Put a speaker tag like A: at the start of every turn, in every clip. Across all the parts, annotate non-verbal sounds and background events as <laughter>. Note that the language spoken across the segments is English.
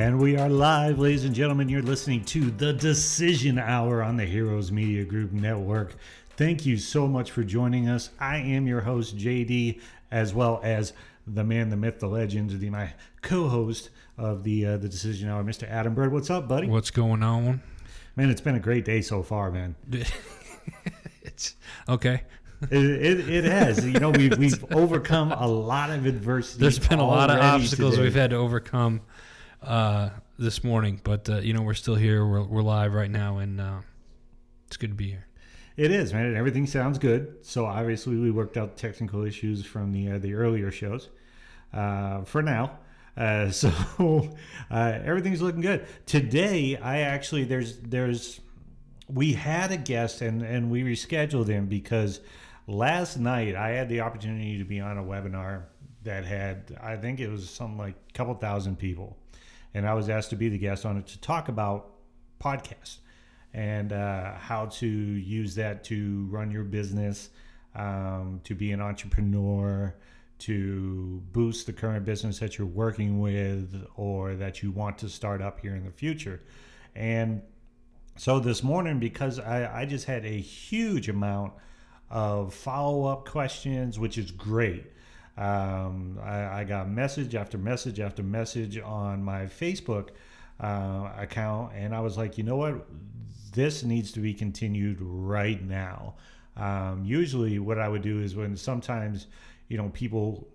A: And we are live, ladies and gentlemen. You're listening to the Decision Hour on the Heroes Media Group Network. Thank you so much for joining us. I am your host, JD, as well as the man, the myth, the legend, the my co-host of the uh, the Decision Hour, Mr. Adam Bird. What's up, buddy?
B: What's going on?
A: Man, it's been a great day so far, man. <laughs>
B: it's okay.
A: It, it, it has. You know, we've <laughs> we've overcome a lot of adversity.
B: There's been a lot of obstacles
A: today.
B: we've had to overcome uh, this morning, but uh, you know we're still here. We're, we're live right now, and uh, it's good to be here.
A: It is, man. Everything sounds good. So obviously, we worked out technical issues from the uh, the earlier shows. Uh, for now, uh, <laughs> so uh, everything's looking good. Today, I actually there's there's we had a guest and and we rescheduled him because last night I had the opportunity to be on a webinar that had I think it was something like a couple thousand people, and I was asked to be the guest on it to talk about podcasts and uh, how to use that to run your business, um, to be an entrepreneur, to boost the current business that you're working with or that you want to start up here in the future. And so this morning, because I, I just had a huge amount of follow up questions, which is great. Um, I, I got message after message after message on my Facebook uh, account, and I was like, you know what? This needs to be continued right now. Um, usually, what I would do is when sometimes, you know, people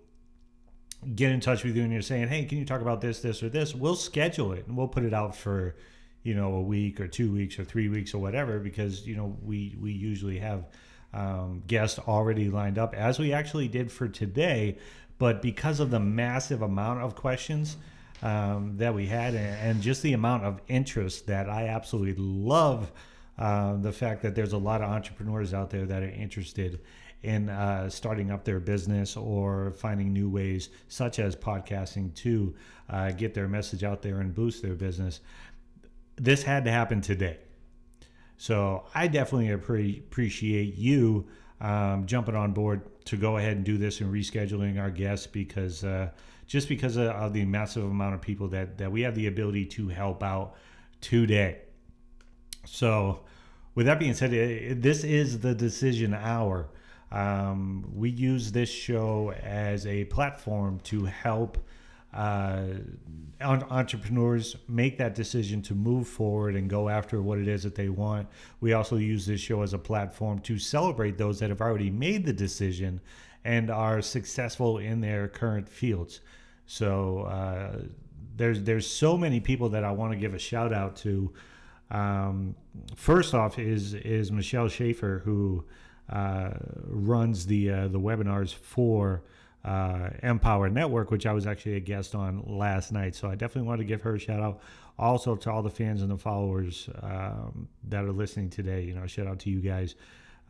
A: get in touch with you and you're saying, hey, can you talk about this, this, or this? We'll schedule it and we'll put it out for, you know, a week or two weeks or three weeks or whatever because, you know, we, we usually have um, guests already lined up as we actually did for today. But because of the massive amount of questions um, that we had and, and just the amount of interest that I absolutely love uh, the fact that there's a lot of entrepreneurs out there that are interested in uh, starting up their business or finding new ways, such as podcasting, to uh, get their message out there and boost their business. This had to happen today. So I definitely appre- appreciate you um, jumping on board to go ahead and do this and rescheduling our guests because uh, just because of, of the massive amount of people that, that we have the ability to help out today. So, with that being said, it, this is the decision hour. Um, we use this show as a platform to help uh, entrepreneurs make that decision to move forward and go after what it is that they want. We also use this show as a platform to celebrate those that have already made the decision and are successful in their current fields. So uh, there's there's so many people that I want to give a shout out to. Um, first off is is Michelle Schaefer who uh, runs the uh, the webinars for uh, Empower Network, which I was actually a guest on last night. So I definitely want to give her a shout out. Also to all the fans and the followers um, that are listening today. You know, shout out to you guys.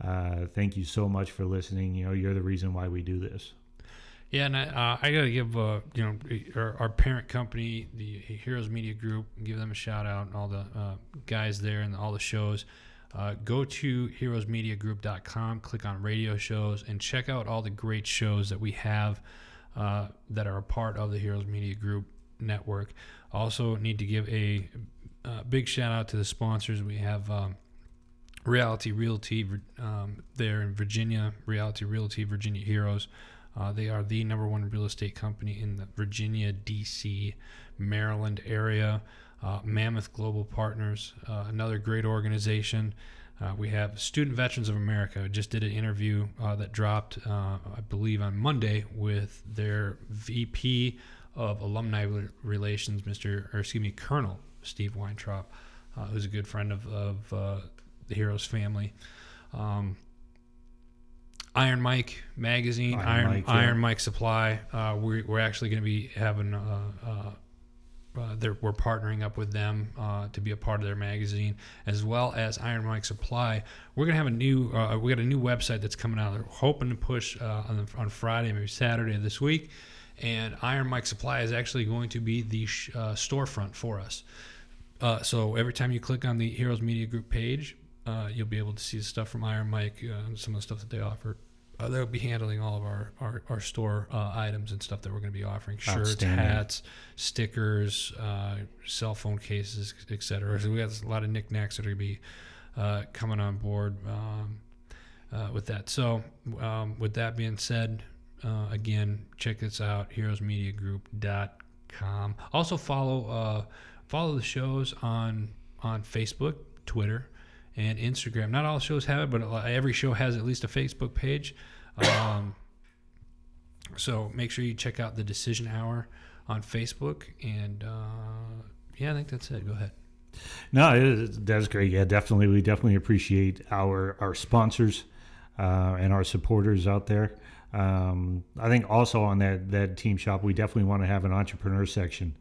A: Uh, thank you so much for listening. You know, you're the reason why we do this.
B: Yeah, and I, uh, I got to give uh, you know our, our, parent company, the Heroes Media Group, give them a shout out and all the uh, guys there and all the shows. Uh, go to heroesmediagroup.com, click on radio shows, and check out all the great shows that we have uh, that are a part of the Heroes Media Group network. Also, need to give a, a big shout out to the sponsors. We have um, Reality Realty um, there in Virginia, Reality Realty Virginia Heroes. Uh, they are the number one real estate company in the Virginia, D.C., Maryland area. Uh, Mammoth Global Partners, uh, another great organization. Uh, we have Student Veterans of America. Just did an interview uh, that dropped, uh, I believe, on Monday with their VP of Alumni Relations, Mr. or excuse me, Colonel Steve Weintraub, uh, who's a good friend of, of the Heroes family. Um, Iron Mike magazine,
A: Iron
B: Iron
A: Mike, yeah.
B: Iron Mike Supply. we're, we're actually going to be having uh, we're partnering up with them uh, to be a part of their magazine, as well as Iron Mike Supply. We're gonna have a new, uh, we got a new website that's coming out. They're hoping to push uh, on, the, on Friday, maybe Saturday of this week, and Iron Mike Supply is actually going to be the sh- uh, storefront for us. Uh, so every time you click on the Heroes Media Group page, you'll be able to see the stuff from Iron Mike some of the stuff that they offer uh, they'll be handling all of our our, our store uh, items and stuff that we're going to be offering: shirts, hats, stickers, uh, cell phone cases, etc. So we got a lot of knickknacks that are going to be uh, coming on board um, uh, with that. So, um, with that being said, uh, again, check this out: heroesmediagroup.com. Also follow uh, follow the shows on on Facebook, Twitter, and Instagram. Not all shows have it, but every show has at least a Facebook page. Um, <coughs> so make sure you check out the Decision Hour on Facebook. And uh, yeah, I think that's it. Go ahead.
A: No, that's great. Yeah, definitely. We definitely appreciate our our sponsors uh, and our supporters out there. Um, I think also on that that team shop, we definitely want to have an entrepreneur section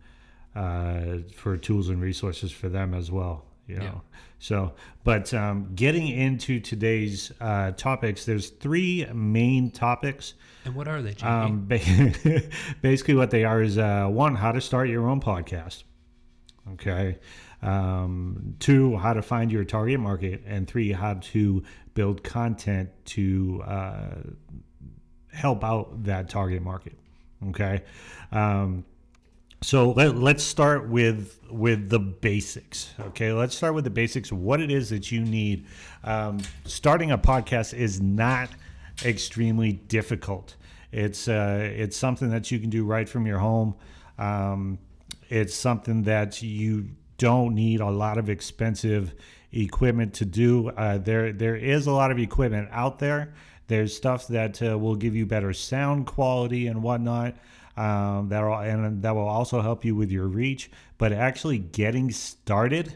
A: uh, for tools and resources for them as well. You know,
B: Yeah.
A: so but um, getting into today's uh, topics, there's three main topics.
B: And what are they, JD?
A: Um, <laughs> ba- basically, what they are is uh, one, how to start your own podcast. Okay. Um, two, how to find your target market. And three, how to build content to uh, help out that target market. Okay. Um, so let, let's start with with the basics. Okay, let's start with the basics. What it is that you need. Um, starting a podcast is not extremely difficult. It's uh, it's something that you can do right from your home. Um, it's something that you don't need a lot of expensive equipment to do. Uh, there there is a lot of equipment out there. There's stuff that uh, will give you better sound quality and whatnot. Um, that will and that will also help you with your reach. But actually getting started,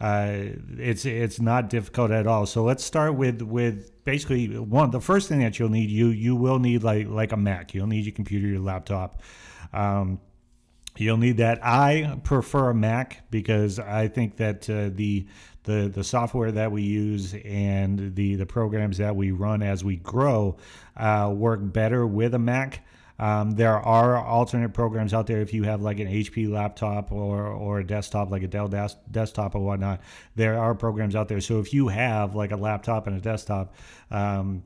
A: uh, it's it's not difficult at all. So let's start with with basically one. The first thing that you'll need you you will need like like a Mac. You'll need your computer, your laptop. Um, You'll need that. I prefer a Mac because I think that uh, the the the software that we use and the the programs that we run as we grow uh, work better with a Mac. Um, there are alternate programs out there if you have like an HP laptop or or a desktop like a Dell des- desktop or whatnot. There are programs out there. So if you have like a laptop and a desktop, um,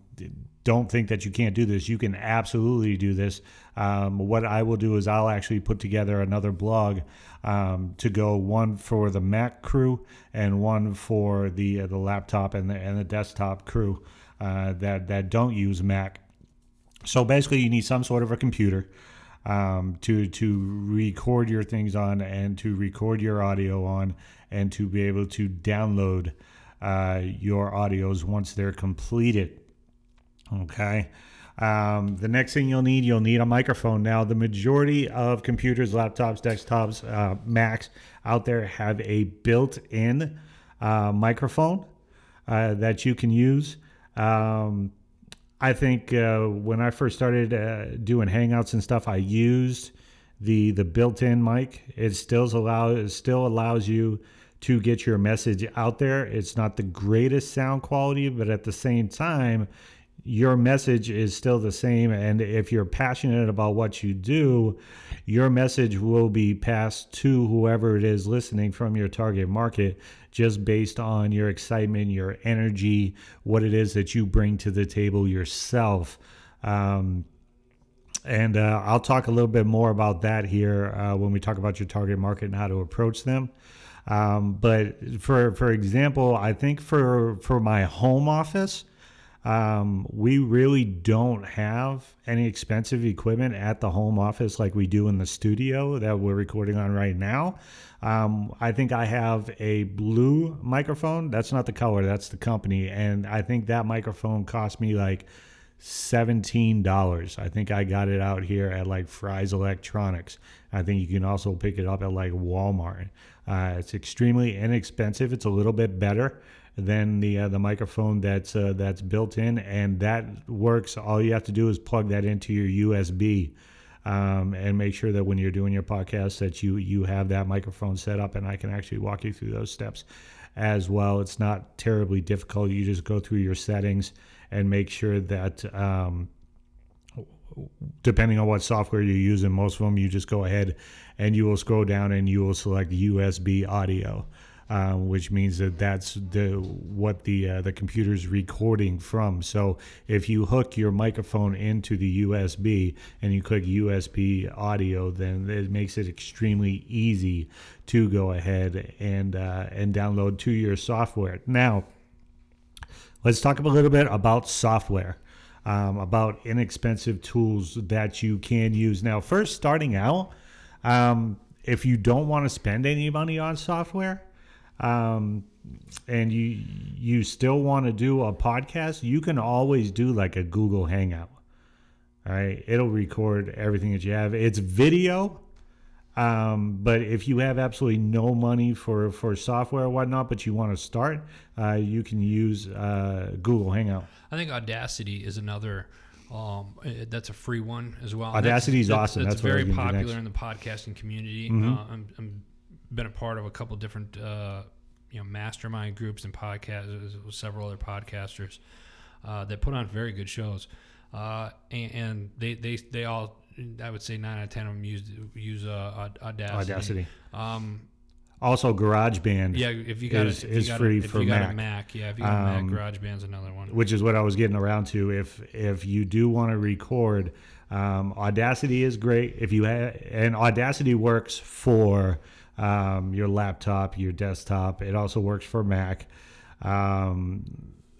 A: don't think that you can't do this. You can absolutely do this. Um, what I will do is I'll actually put together another blog um, to go one for the Mac crew and one for the uh, the laptop and the and the desktop crew uh, that that don't use Mac. So basically, you need some sort of a computer um, to to record your things on and to record your audio on and to be able to download uh, your audios once they're completed. Okay. Um, the next thing you'll need, you'll need a microphone. Now, the majority of computers, laptops, desktops, uh, Macs out there have a built-in uh, microphone uh, that you can use. Um, I think uh, when I first started uh, doing Hangouts and stuff, I used the the built-in mic. It still allows it still allows you to get your message out there. It's not the greatest sound quality, but at the same time, your message is still the same. And if you're passionate about what you do, your message will be passed to whoever it is listening from your target market just based on your excitement, your energy, what it is that you bring to the table yourself. Um, and uh, I'll talk a little bit more about that here uh, when we talk about your target market and how to approach them. Um, but for for example, I think for for my home office, um, we really don't have any expensive equipment at the home office like we do in the studio that we're recording on right now. Um, I think I have a blue microphone. That's not the color, that's the company. And I think that microphone cost me like $17. I think I got it out here at like Fry's Electronics. I think you can also pick it up at like Walmart. Uh, it's extremely inexpensive. It's a little bit better than the uh, the microphone that's uh, that's built in, and that works. All you have to do is plug that into your USB, um, and make sure that when you're doing your podcast that you you have that microphone set up, and I can actually walk you through those steps as well. It's not terribly difficult. You just go through your settings and make sure that. Um, depending on what software you're using, most of them you just go ahead and you will scroll down and you will select USB audio. Uh, which means that that's the what the uh, the computer's recording from. So if you hook your microphone into the USB and you click USB audio, then it makes it extremely easy to go ahead and uh, and download to your software. Now, let's talk a little bit about software. Um, about inexpensive tools that you can use. Now, first, starting out, um, if you don't want to spend any money on software, um, and you you still want to do a podcast, you can always do like a Google Hangout. All right, it'll record everything that you have. It's video, um, but if you have absolutely no money for for software or whatnot, but you want to start, uh, you can use uh, Google Hangout.
B: I think Audacity is another. Um, eh, that's a free one as well.
A: Audacity is awesome.
B: That's,
A: That's
B: very
A: was gonna do
B: popular in the podcasting community.
A: Mhm.
B: Uh, I'm, I'm been a part of a couple different uh, you know mastermind groups and podcasts with several other podcasters uh, that put on very good shows. Uh, and, and they, they they all I would say nine out of ten of them use use uh, Audacity.
A: Audacity.
B: Um,
A: Also, GarageBand,
B: yeah, if you got
A: Is-
B: a, if you got
A: free
B: a, if
A: for
B: you got
A: Mac.
B: a Mac, yeah, if you got a
A: Um,
B: Mac, GarageBand's another one.
A: which is what I was getting around to. If if you do want to record, um, Audacity is great. If you have, and Audacity works for um, your laptop, your desktop. It also works for Mac. Um,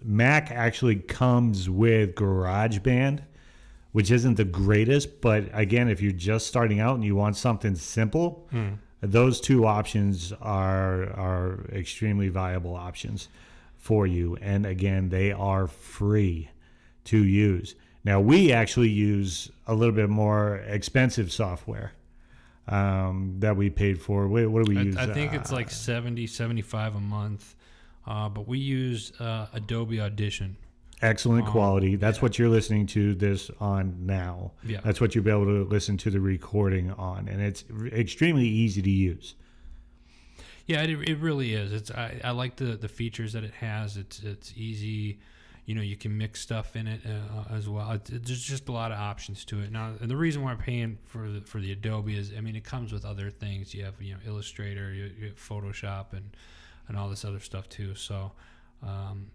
A: Mac actually comes with GarageBand, which isn't the greatest, but again, if you're just starting out and you want something simple,
B: Hmm.
A: those two options are are extremely viable options for you. And again, they are free to use. Now we actually use a little bit more expensive software um, that we paid for. What, what do we
B: I,
A: use?
B: I think it's
A: Uh,
B: like 70, 75 a month. Uh, but we use uh, Adobe Audition.
A: excellent
B: um,
A: quality. That's
B: yeah.
A: what you're listening to this on now.
B: Yeah.
A: That's what you'll be able to listen to the recording on, and it's r- extremely easy to use.
B: Yeah, it, it really is. It's I, I like the, the features that it has. It's it's easy. You know, you can mix stuff in it uh, as well. There's just a lot of options to it. Now, and the reason why I'm paying for the, for the Adobe is, I mean, it comes with other things. You have you know Illustrator, you, you have Photoshop, and and all this other stuff too. So, um,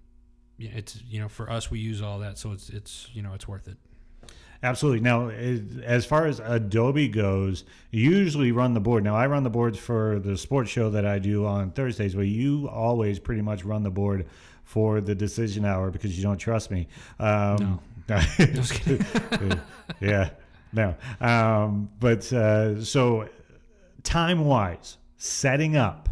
B: yeah, it's you know for us we use all that, so it's it's you know it's worth it.
A: Absolutely. Now, as far as Adobe goes, you usually run the board. Now, I run the boards for the sports show that I do on Thursdays, but you always pretty much run the board for the decision hour because you don't trust me. Um, <laughs>
B: Just kidding. <laughs>
A: yeah, no. Um, but uh, so, time wise, setting up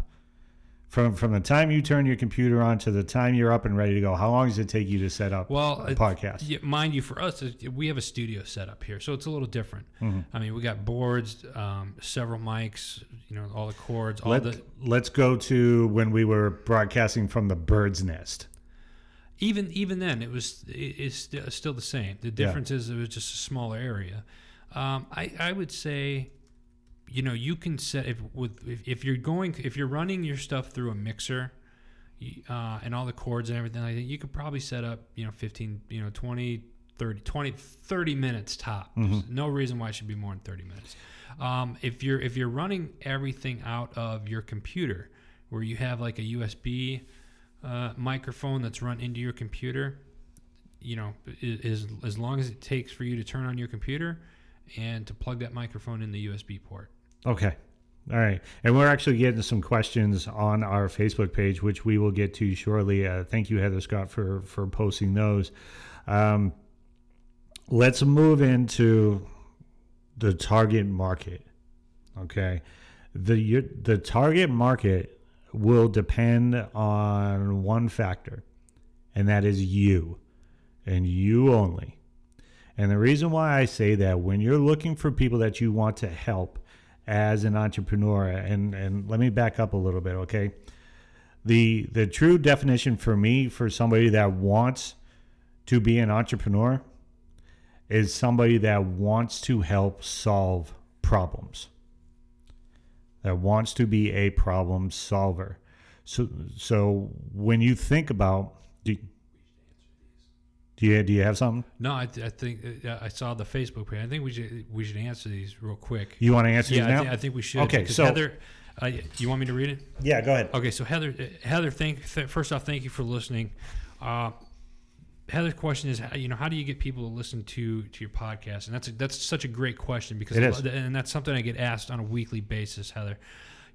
A: from from the time you turn your computer on to the time you're up and ready to go, how long does it take you to set up
B: Well,
A: a podcast?
B: Yeah, mind you, for us, we have a studio set up here, so it's a little different.
A: Mm-hmm.
B: I mean, we got boards, um, several mics, you know, all the cords, all
A: Let,
B: the.
A: let's go to when we were broadcasting from the bird's nest.
B: Even even then, it was it, it's st- still the same. The difference is it was just a smaller area. Um, I I would say, you know, you can set if with if, if you're going if you're running your stuff through a mixer. Uh, and all the cords and everything like that, you could probably set up, you know, 15, you know, 20, 30, 20, 30 minutes top. There's No reason why it should be more than 30 minutes. Um, if you're if you're running everything out of your computer, where you have like a USB uh, microphone that's run into your computer, you know, is as long as it takes for you to turn on your computer and to plug that microphone in the USB port.
A: Okay. All right. And we're actually getting some questions on our Facebook page, which we will get to shortly. Uh, thank you, Heather Scott, for, for posting those. Um, let's move into the target market. Okay. The, your- the target market will depend on one factor, and that is you and you only. And the reason why I say that when you're looking for people that you want to help as an entrepreneur, and, and let me back up a little bit, okay? The the true definition for me for somebody that wants to be an entrepreneur is somebody that wants to help solve problems. That wants to be a problem solver. So so when you think about do, do you do you have something
B: No, I, I think uh, I saw the Facebook page. I think we should we should answer these real quick.
A: you want to answer
B: yeah,
A: these
B: I,
A: now?
B: thi- I think we should.
A: Okay, so-
B: Heather, Uh, you want me to read it?
A: Yeah, go ahead.
B: Okay, so Heather, Heather, thank th- first off, thank you for listening. Uh, Heather's question is, you know, how do you get people to listen to to your podcast? And that's a, that's such a great question because,
A: It is.
B: and that's something I get asked on a weekly basis, Heather.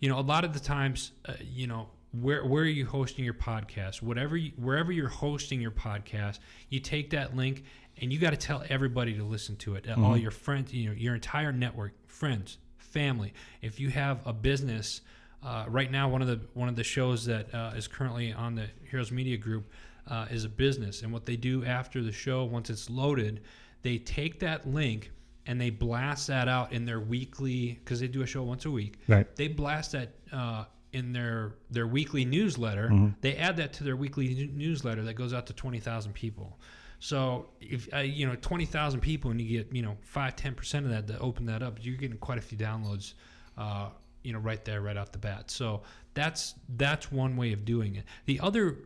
B: You know, a lot of the times, uh, you know, where where are you hosting your podcast? Whatever, you, wherever you're hosting your podcast, you take that link and you got to tell everybody to listen to it. Uh, All your friends, you know, your entire network, friends, family. If you have a business, uh, right now one of the one of the shows that uh, is currently on the Heroes Media Group uh, is a business, and what they do after the show, once it's loaded, they take that link and they blast that out in their weekly because they do a show once a week.
A: Right.
B: They blast that uh, in their their weekly newsletter. They add that to their weekly n- newsletter that goes out to twenty thousand people. So if uh, you know twenty thousand people and you get you know five ten percent of that to open that up, you're getting quite a few downloads. Uh, you know, right there, right off the bat. So that's that's one way of doing it. The other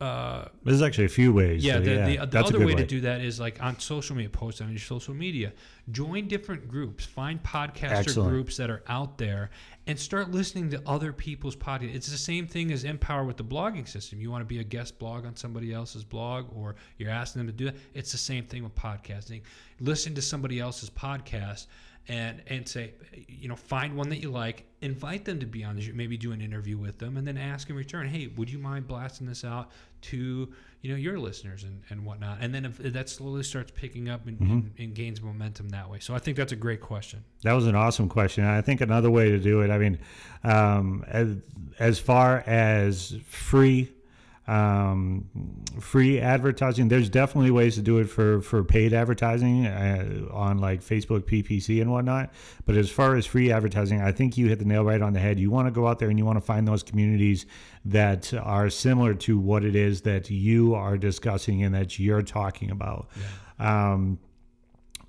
B: uh,
A: There's actually a few ways.
B: yeah, the, the, the
A: that's
B: other
A: good
B: way, to do that is like on social media, post on your social media. Join different groups, find podcaster
A: Excellent.
B: groups that are out there, and start listening to other people's podcasts. It's the same thing as Empower with the blogging system. You want to be a guest blog on somebody else's blog, or you're asking them to do that. It's the same thing with podcasting. Listen to somebody else's podcast. And, and say, you know, find one that you like, invite them to be on the show, maybe do an interview with them, and then ask in return, hey, would you mind blasting this out to you know your listeners and, and whatnot and then if that slowly starts picking up and, and, and gains momentum that way so i think that's a great question
A: That was an awesome question. I think another way to do it. I mean, um, as, as far as free, um, free advertising, there's definitely ways to do it for for paid advertising uh, on like Facebook, PPC, and whatnot. But as far as free advertising, I think you hit the nail right on the head. You want to go out there and you want to find those communities that are similar to what it is that you are discussing and that you're talking about. Um,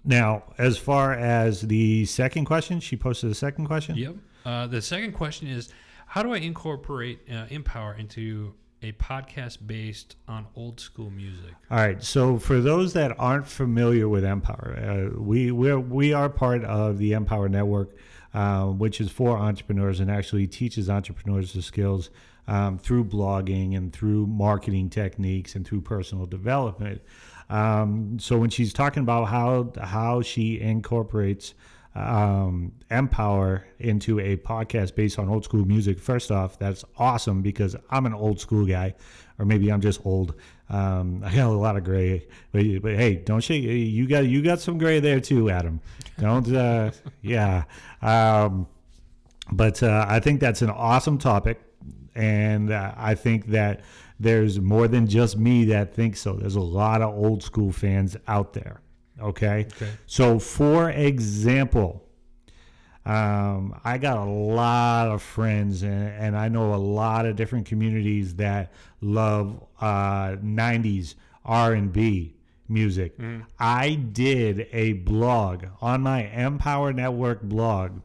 A: now, as far as the second question, she posted a second question.
B: yep uh, the second question is how do i incorporate uh, empower into a podcast based on old school music
A: All right. So for those that aren't familiar with Empower, uh, we we're, we are part of the Empower Network, uh, which is for entrepreneurs and actually teaches entrepreneurs the skills um, through blogging and through marketing techniques and through personal development. Um, so when she's talking about how how she incorporates um, Empower into a podcast based on old school music. First off, that's awesome because I'm an old school guy, or maybe I'm just old. Um, <laughs> I got a lot of gray, but, but hey, don't you? You got you got some gray there too, Adam. Don't uh, <laughs> yeah. Um, but uh, I think that's an awesome topic, and uh, I think that there's more than just me that thinks so. There's a lot of old school fans out there. Okay.
B: Okay.
A: So, for example, um, I got a lot of friends, and, and I know a lot of different communities that love uh, '90s R&B music. I did a blog on my Empower Network blog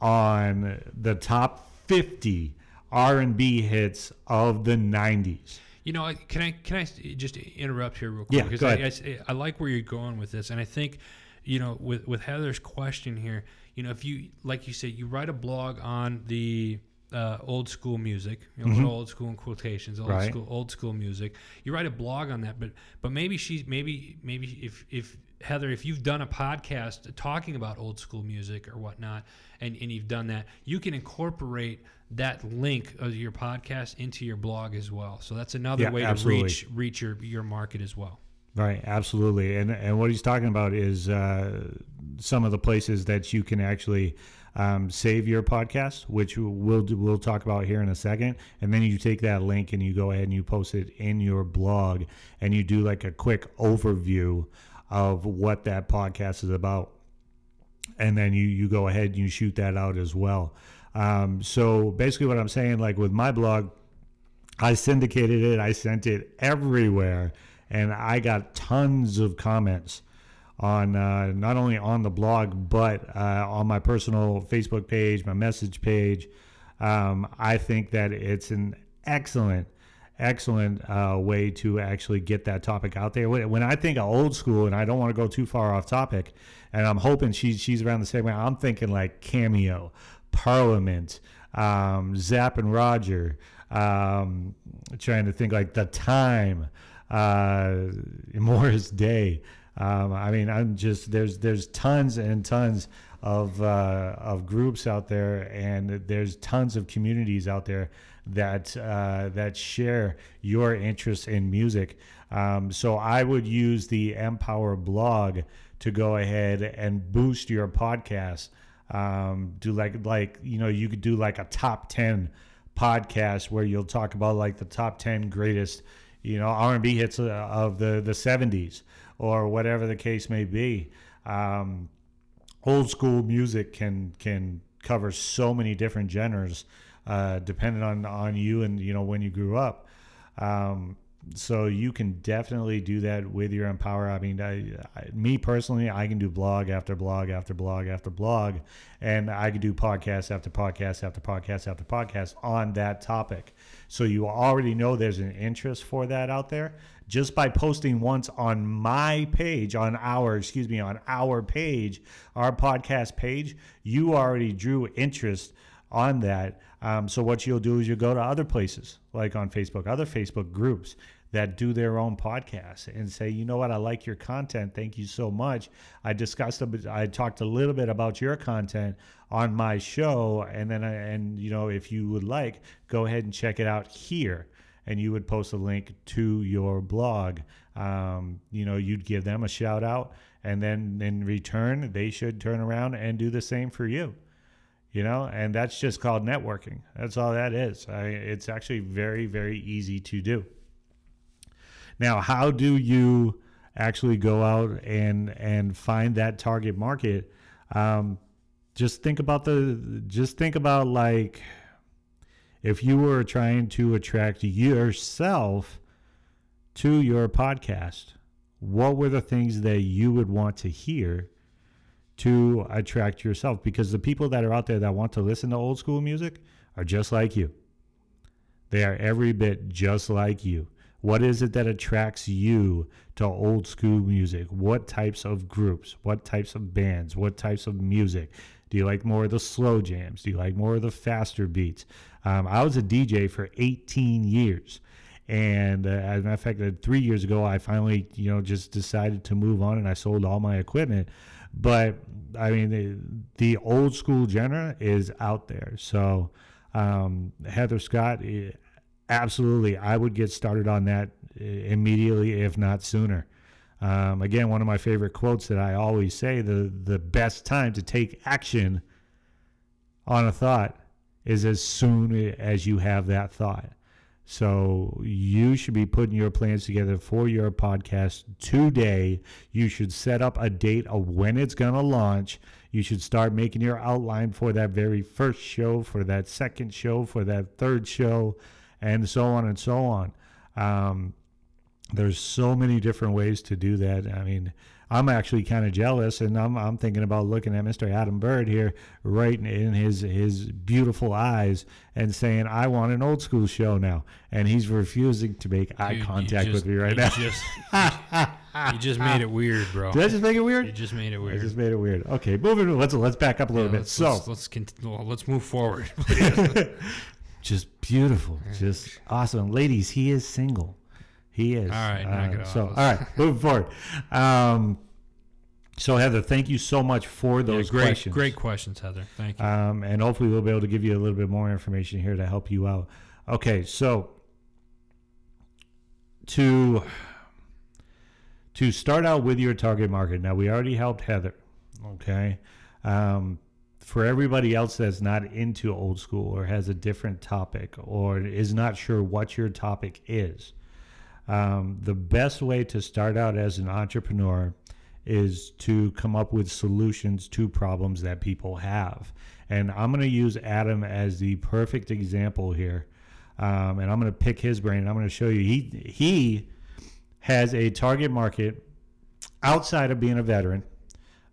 A: on the top 50 R&B hits of the 90s.
B: You know, can I can I just interrupt here real quick?
A: Yeah,
B: because
A: go
B: I,
A: ahead.
B: I I like where you're going with this, and I think, you know, with with Heather's question here, you know, if you like you said, you write a blog on the uh, old school music, you know, old school in quotations, old
A: Mm-hmm. Right.
B: school old school music. You write a blog on that, but but maybe she's maybe maybe if if Heather, if you've done a podcast talking about old school music or whatnot, and, and you've done that, you can incorporate that link of your podcast into your blog as well. So that's another
A: Yeah,
B: way
A: absolutely.
B: to reach reach your, your market as well.
A: Right, absolutely. And and what he's talking about is uh, some of the places that you can actually um, save your podcast, which we'll do, we'll talk about here in a second. And then you take that link and you go ahead and you post it in your blog, and you do like a quick overview of what that podcast is about. And then you you go ahead and you shoot that out as well. Um, so basically, what I'm saying, like with my blog, I syndicated it. I sent it everywhere, and I got tons of comments on uh, not only on the blog but uh, on my personal Facebook page, my message page. Um, I think that it's an excellent, excellent uh, way to actually get that topic out there. When, I think of old school, and I don't want to go too far off topic, and I'm hoping she's she's around the same way. I'm thinking like Cameo, Parliament, um, and Roger. Um, trying to think like the time, uh, <laughs> Morris Day. Um, I mean, I'm just there's there's tons and tons of uh, of groups out there, and there's tons of communities out there that uh, that share your interest in music. Um, so I would use the Empower blog to go ahead and boost your podcast. Um, do like like you know you could do like a top ten podcast where you'll talk about like the top ten greatest you know R&B hits uh, of the the 70s or whatever the case may be. Um, old school music can can cover so many different genres, uh, depending on on you and you know when you grew up. Um, so you can definitely do that with your empower i mean I, I, me personally i can do blog after blog after blog after blog and i can do podcast after podcast after podcast after podcast on that topic. So you already know there's an interest for that out there. Just by posting once on my page on our excuse me on our page our podcast page you already drew interest on that. Um, so what you'll do is you'll go to other places like on facebook other facebook groups that do their own podcasts and say you know what i like your content thank you so much i discussed a bit, i talked a little bit about your content on my show and then I, and you know if you would like go ahead and check it out here and you would post a link to your blog. Um, you know, you'd give them a shout out, and then in return, they should turn around and do the same for you. You know, and that's just called networking. That's all that is. I, it's actually very, very easy to do. Now, how do you actually go out and and find that target market? Um, just think about the. Just think about like if you were trying to attract yourself to your podcast, what were the things that you would want to hear to attract yourself? Because the people that are out there that want to listen to old school music are just like you. They are every bit just like you. What is it that attracts you to old school music? What types of groups? What types of bands? What types of music? Do you like more of the slow jams? Do you like more of the faster beats? Um, I was a DJ for 18 years. And uh, as a matter of fact, uh, three years ago, I finally, you know, just decided to move on and I sold all my equipment. But I mean, the, the old school genre is out there. So, um, Heather Scott, eh, absolutely, I would get started on that eh, immediately, if not sooner. Um, again, one of my favorite quotes that I always say the, the best time to take action on a thought is as soon as you have that thought. So you should be putting your plans together for your podcast today. You should set up a date of when it's going to launch. You should start making your outline for that very first show, for that second show, for that third show, and so on and so on. Um, there's so many different ways to do that. I mean, I'm actually kind of jealous, and I'm, I'm thinking about looking at Mr. Adam Bird here, right in his his beautiful eyes, and saying, "I want an old school show now," and he's refusing to make eye contact
B: just,
A: with me right now.
B: Just, <laughs> you just made it weird, bro.
A: Did I just make it weird?
B: You just made it weird.
A: I just made it weird. Okay, moving. Let's let's back up a little
B: Yeah,
A: bit.
B: let's,
A: So,
B: let's let's, continue, let's move forward. <laughs> <laughs>
A: just beautiful, just awesome, ladies. He is single. He is.
B: All right, knock it off.
A: So, all right, <laughs> moving forward. Um, so Heather, thank you so much for
B: Yeah,
A: those
B: great,
A: questions.
B: great questions, Heather. Thank you.
A: Um, and hopefully we'll be able to give you a little bit more information here to help you out. Okay, so to to start out with your target market. Now we already helped Heather. Okay, um, for everybody else that's not into old school or has a different topic or is not sure what your topic is, um, the best way to start out as an entrepreneur is to come up with solutions to problems that people have. And I'm going to use Adam as the perfect example here. Um, and I'm going to pick his brain. I'm going to show you he he has a target market outside of being a veteran.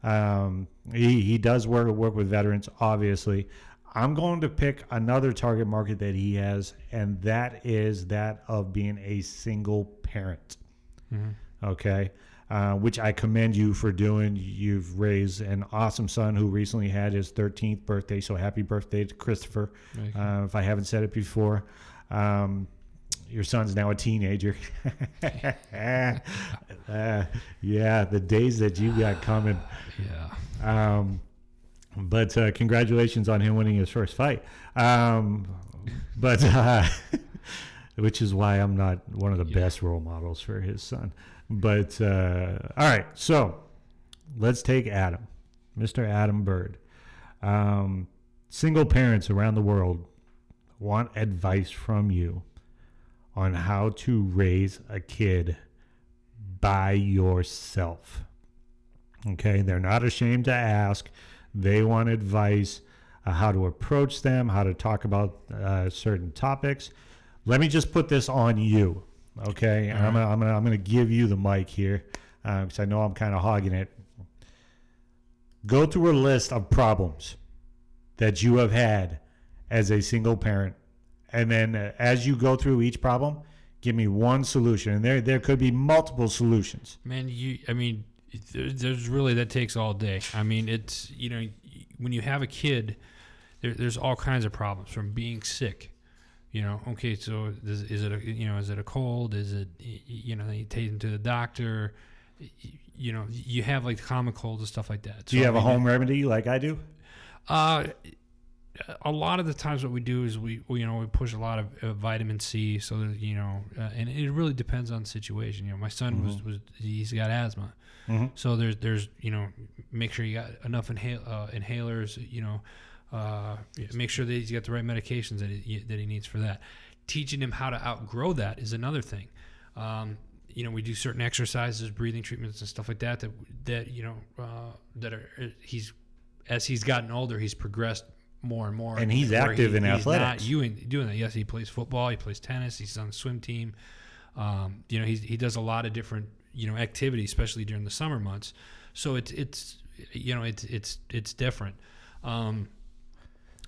A: Um, he, he does work work with veterans, obviously. I'm going to pick another target market that he has, and that is that of being a single parent.
B: Mhm.
A: Okay. uh, which I commend you for doing. You've raised an awesome son who recently had his 13th birthday. So happy birthday to Christopher. Uh, if I haven't said it before, um, your son's now a teenager. <laughs> uh, yeah, the days that you got coming.
B: yeah.
A: Um, but uh, congratulations on him winning his first fight. Um, but uh, <laughs> which is why I'm not one of the
B: Yeah.
A: best role models for his son. But uh, all right, so let's take Adam, Mr. Adam Bird. Um, single parents around the world want advice from you on how to raise a kid by yourself. Okay, they're not ashamed to ask. They want advice uh, how to approach them, how to talk about uh, certain topics. Let me just put this on you, okay? I'm gonna, I'm gonna I'm gonna give you the mic here because I know I'm kind of hogging it. Go through a list of problems that you have had as a single parent, and then uh, as you go through each problem, give me one solution. And there there could be multiple solutions.
B: Man, you. I mean, there- there's really that takes all day. I mean, it's you know when you have a kid, there, there's all kinds of problems from being sick. You know, okay, so is, is it a you know is it a cold? Is it you know you take them to the doctor? You know, you have like the common colds and stuff like that.
A: Do you have
B: I
A: a
B: mean,
A: home remedy like I do?
B: Uh, a lot of the times, what we do is we, we you know we push a lot of uh, vitamin C, so that you know, uh, and it really depends on the situation. You know, my son was was he's got asthma,
A: Mm-hmm.
B: so there's there's you know make sure you got enough inhale, uh, inhalers. You know, uh, make sure that he's got the right medications that he, that he needs for that. Teaching him how to outgrow that is another thing. Um, you know, we do certain exercises, breathing treatments, and stuff like that. That that you know uh, that are he's as he's gotten older, he's progressed more and more.
A: And he's active in
B: he's
A: athletics.
B: Not doing, doing that. Yes, he plays football. He plays tennis. He's on the swim team. Um, you know, he's, he does a lot of different you know activities, especially during the summer months. So it's it's you know it's it's it's different. Um,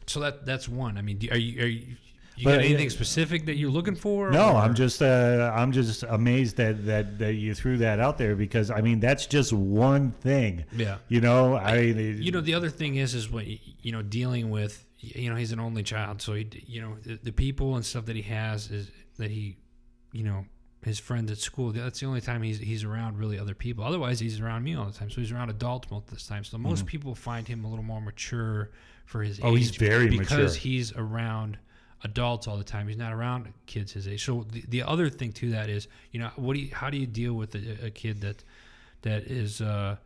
B: so that that's one. I mean, are you are you, you
A: But,
B: got anything specific that you're looking for?
A: No,
B: or-
A: I'm just uh, I'm just amazed that, that that you threw that out there because I mean that's just one thing.
B: yeah.
A: You know, I, mean,
B: you know the other thing is is what you know dealing with you know he's an only child so he you know the, the people and stuff that he has is that he you know his friends at school that's the only time he's he's around really other people otherwise he's around me all the time so he's around adults most of the time so most people find him a little more mature for his
A: Mm-hmm. Oh, he's very
B: because
A: mature.
B: he's around adults all the time. He's not around kids his age. So the, the other thing to that is you know what do you how do you deal with a, a kid that that is uh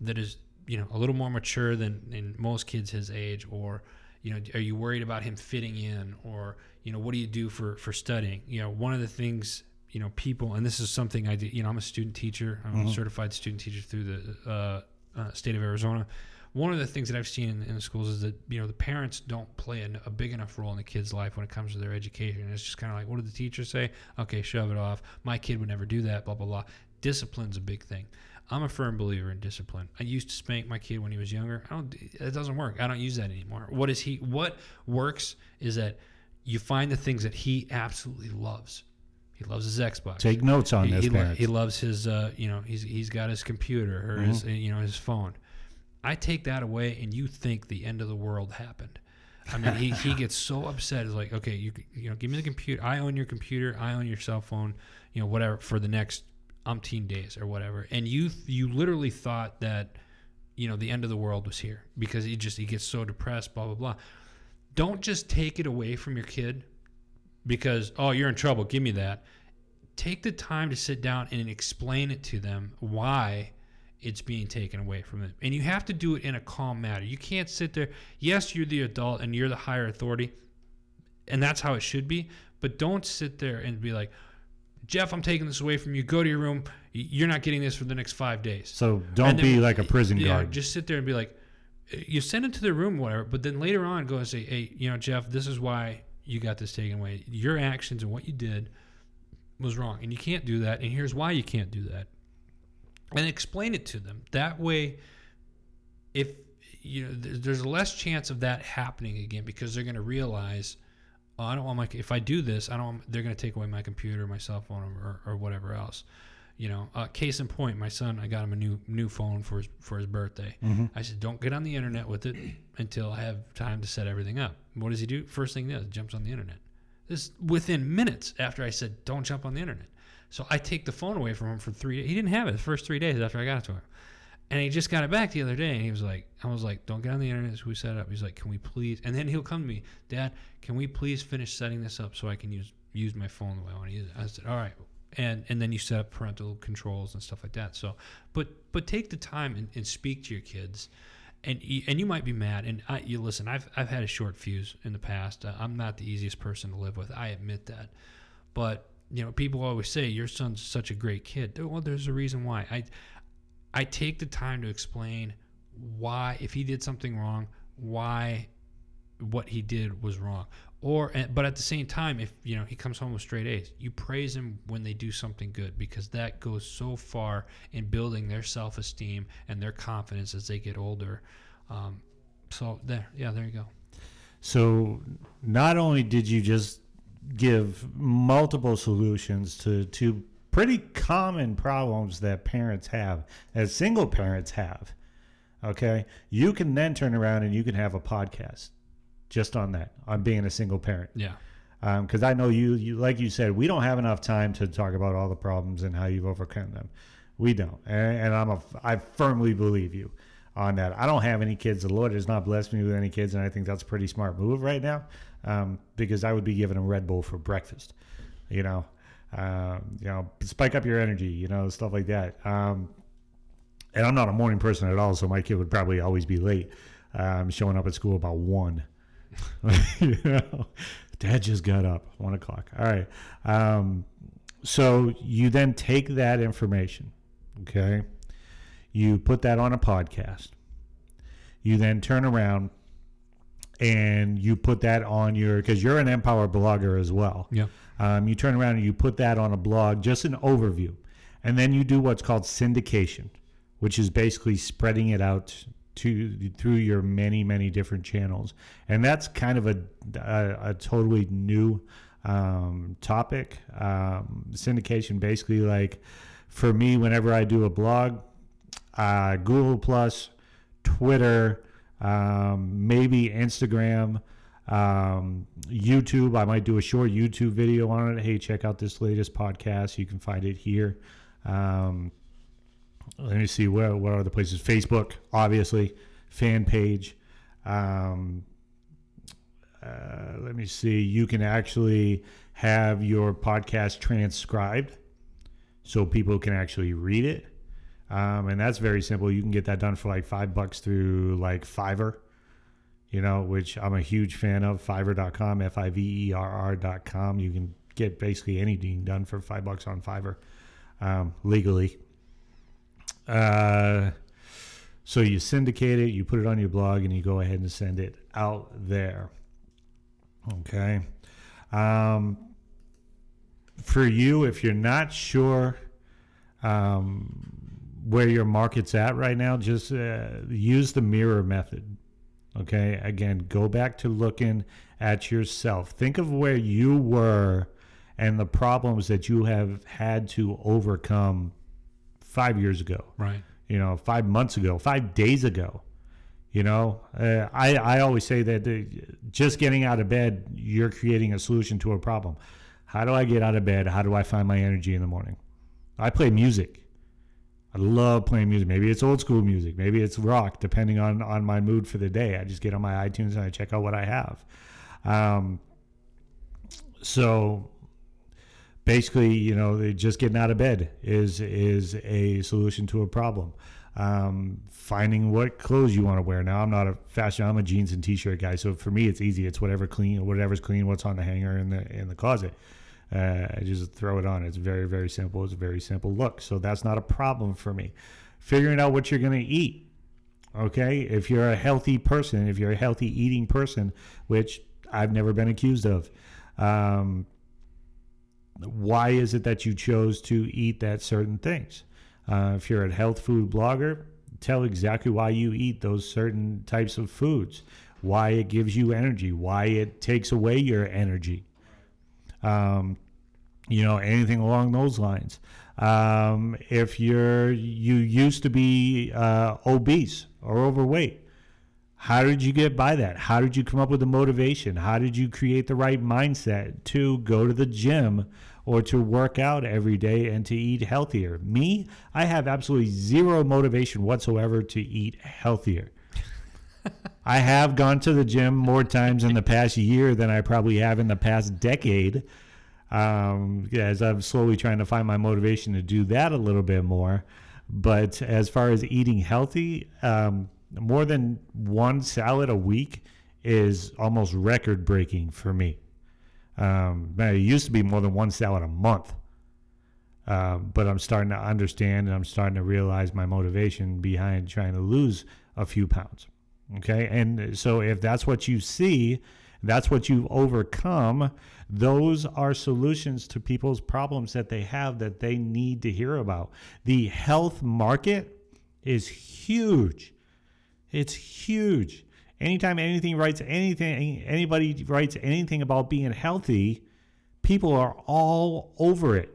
B: that is you know a little more mature than in most kids his age? Or you know are you worried about him fitting in? Or you know what do you do for for studying? You know one of the things you know people and this is something i do you know i'm a student teacher. I'm a certified student teacher through the uh, uh, state of arizona one of the things that i've seen in, in the schools is that you know the parents don't play a, a big enough role in the kid's life when it comes to their education it's just kind of like what did the teacher say okay shove it off my kid would never do that blah blah blah discipline's a big thing I'm a firm believer in discipline. I used to spank my kid when he was younger. I don't. It doesn't work. I don't use that anymore. What is he? What works is that you find the things that he absolutely loves. He loves his Xbox.
A: take notes on
B: he,
A: this,
B: he,
A: parents.
B: he loves his. Uh, you know, he's he's got his computer or his
A: Mm-hmm.
B: you know his phone. I take that away, and you think the end of the world happened. I mean, he, he gets so upset. It's like, okay, you you know, give me the computer. I own your computer. I own your cell phone. You know, whatever for the next umpteen days or whatever. And you you literally thought that you know the end of the world was here because he just he gets so depressed. Blah blah blah. Don't just take it away from your kid because oh you're in trouble. Give me that. Take the time to sit down and explain it to them why it's being taken away from them. And you have to do it in a calm manner. You can't sit there. Yes, you're the adult and you're the higher authority, and that's how it should be. But don't sit there and be like, Jeff, I'm taking this away from you. Go to your room. You're not getting this for the next five days.
A: so don't
B: then-
A: be like a prison
B: yeah,
A: guard.
B: Just sit there and be like, uh, you send it to their room, whatever. But then later on, go and say, hey, you know, Jeff, this is why you got this taken away. Your actions and what you did was wrong, and you can't do that. And here's why you can't do that. And explain it to them. That way, if you know, there's less chance of that happening again because they're going to realize, oh, I don't want my. If I do this, I don't. Want, they're going to take away my computer, my cell phone, or, or whatever else. You know, uh, case in point, my son, I got him a new new phone for his for his birthday. I said, don't get on the internet with it until I have time to set everything up. What does he do? First thing he does, jumps on the internet. This within minutes after I said, don't jump on the internet. So I take the phone away from him for three. He didn't have it the first three days after I got it to him, and he just got it back the other day. And he was like, I was like, don't get on the internet. We set it up. He's like, can we please? And then he'll come to me, Dad, can we please finish setting this up so I can use use my phone the way I want to use it? I said, all right. And and then you set up parental controls and stuff like that. So, but but take the time and, and speak to your kids. And and you might be mad. And I, you listen. I've I've had a short fuse in the past. Uh, I'm not the easiest person to live with. I admit that. But you know, people always say your son's such a great kid. Well, there's a reason why. I I take the time to explain why, if he did something wrong, why what he did was wrong. Or, but at the same time, if you know he comes home with straight A's, you praise him when they do something good because that goes so far in building their self-esteem and their confidence as they get older. Um, so there, yeah, there you go.
A: So not only did you just give multiple solutions to two pretty common problems that parents have, as single parents have, okay, you can then turn around and you can have a podcast just on that, on being a single parent.
B: Yeah, um,
A: Because I know you, you, like you said, we don't have enough time to talk about all the problems and how you've overcome them. We don't, and, and I'm a, I firmly believe you on that. I don't have any kids. The Lord has not blessed me with any kids, and I think that's a pretty smart move right now, um, because I would be giving them Red Bull for breakfast, you know, um, you know, spike up your energy, you know, stuff like that. Um, and I'm not a morning person at all, so my kid would probably always be late, um, showing up at school about one. <laughs> you know, Dad just got up one o'clock. All right. Um, so you then take that information, okay? You put that on a podcast. You then turn around and you put that on your because you're an Empower blogger as well.
B: yeah,
A: Um, you turn around and you put that on a blog, just an overview, and then you do what's called syndication, which is basically spreading it out to through your many many different channels, and that's kind of a a, a totally new um, topic. Um, syndication, basically, like for me, whenever I do a blog, uh, Google Plus, Twitter, um, maybe Instagram, um, YouTube. I might do a short YouTube video on it. Hey, check out this latest podcast. You can find it here. Um, let me see where what are the places? Facebook, obviously, fan page. Um, uh, let me see. You can actually have your podcast transcribed so people can actually read it. Um, and that's very simple. You can get that done for like five bucks through like Fiverr, you know, which I'm a huge fan of. Fiverr.com, F I V E R R.com. You can get basically anything done for five bucks on Fiverr um, legally. Uh, so you syndicate it, you put it on your blog, and you go ahead and send it out there. Okay. Um, for you, if you're not sure um, where your market's at right now, just uh, use the mirror method. Okay. Again, go back to looking at yourself. Think of where you were and the problems that you have had to overcome five years ago
B: right.
A: you know, five months ago, five days ago. You know, uh, I, I always say that uh, just getting out of bed, you're creating a solution to a problem. How do I get out of bed? How do I find my energy in the morning? I play music. I love playing music. Maybe it's old school music. Maybe it's rock, depending on, on my mood for the day. I just get on my iTunes and I check out what I have. Um, so basically, you know, just getting out of bed is is a solution to a problem. Um, finding what clothes you want to wear. Now, I'm not a fashion. I'm a jeans and t-shirt guy, so for me, it's easy. It's whatever clean, whatever's clean, what's on the hanger in the in the closet. Uh, just throw it on. It's very very simple. It's a very simple look. So that's not a problem for me. Figuring out what you're going to eat. Okay, if you're a healthy person, if you're a healthy eating person, which I've never been accused of. Um, why is it that you chose to eat that certain things? Uh, if you're a health food blogger, tell exactly why you eat those certain types of foods, why it gives you energy, why it takes away your energy. Um, you know, anything along those lines. Um, if you're you used to be uh, obese or overweight, how did you get by that? How did you come up with the motivation? How did you create the right mindset to go to the gym or to work out every day and to eat healthier? Me, I have absolutely zero motivation whatsoever to eat healthier. I have gone to the gym more times in the past year than I probably have in the past decade. Um, as I'm slowly trying to find my motivation to do that a little bit more. But as far as eating healthy, um, more than one salad a week is almost record breaking for me. Um, it used to be more than one salad a month. Uh, but I'm starting to understand and I'm starting to realize my motivation behind trying to lose a few pounds. Okay. And so if that's what you see, that's what you've overcome, those are solutions to people's problems that they have that they need to hear about. The health market is huge. It's huge. Anytime anything writes anything, anybody writes anything about being healthy, people are all over it.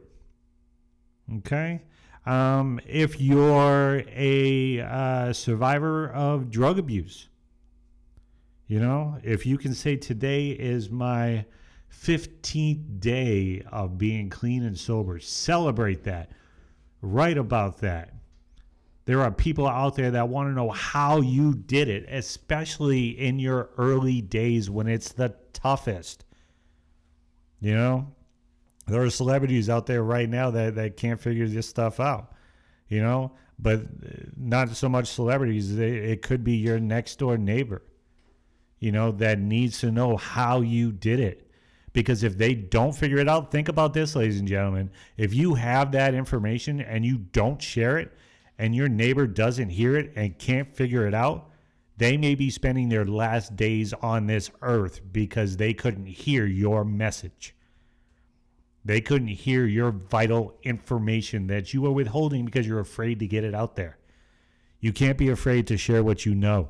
A: Okay. Um, if you're a uh, survivor of drug abuse, you know, if you can say today is my 15th day of being clean and sober, celebrate that. Write about that. There are people out there that want to know how you did it, especially in your early days when it's the toughest. You know, there are celebrities out there right now that, that can't figure this stuff out, you know, but uh, not so much celebrities. It could be your next door neighbor, you know, that needs to know how you did it. Because if they don't figure it out, think about this, ladies and gentlemen. If you have that information and you don't share it, and your neighbor doesn't hear it and can't figure it out, they may be spending their last days on this earth because they couldn't hear your message. They couldn't hear your vital information that you are withholding because you're afraid to get it out there. You can't be afraid to share what you know.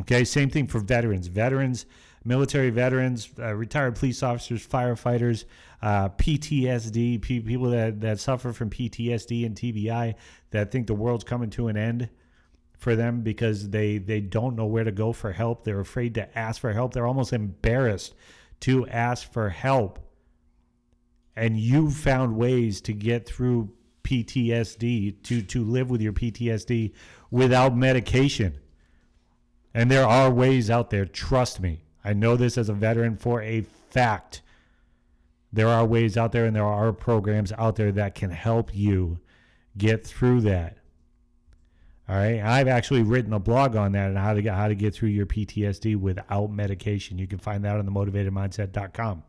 A: Okay, same thing for veterans. Veterans, military veterans, uh, retired police officers, firefighters, uh, PTSD, pe- people that, that suffer from PTSD and TBI that think the world's coming to an end for them because they, they don't know where to go for help. They're afraid to ask for help. They're almost embarrassed to ask for help. And you've found ways to get through PTSD, to, to live with your PTSD without medication. And there are ways out there, trust me. I know this as a veteran for a fact. There are ways out there and there are programs out there that can help you get through that. All right. I've actually written a blog on that and how to get how to get through your PTSD without medication. You can find that on the motivatedmindset.com.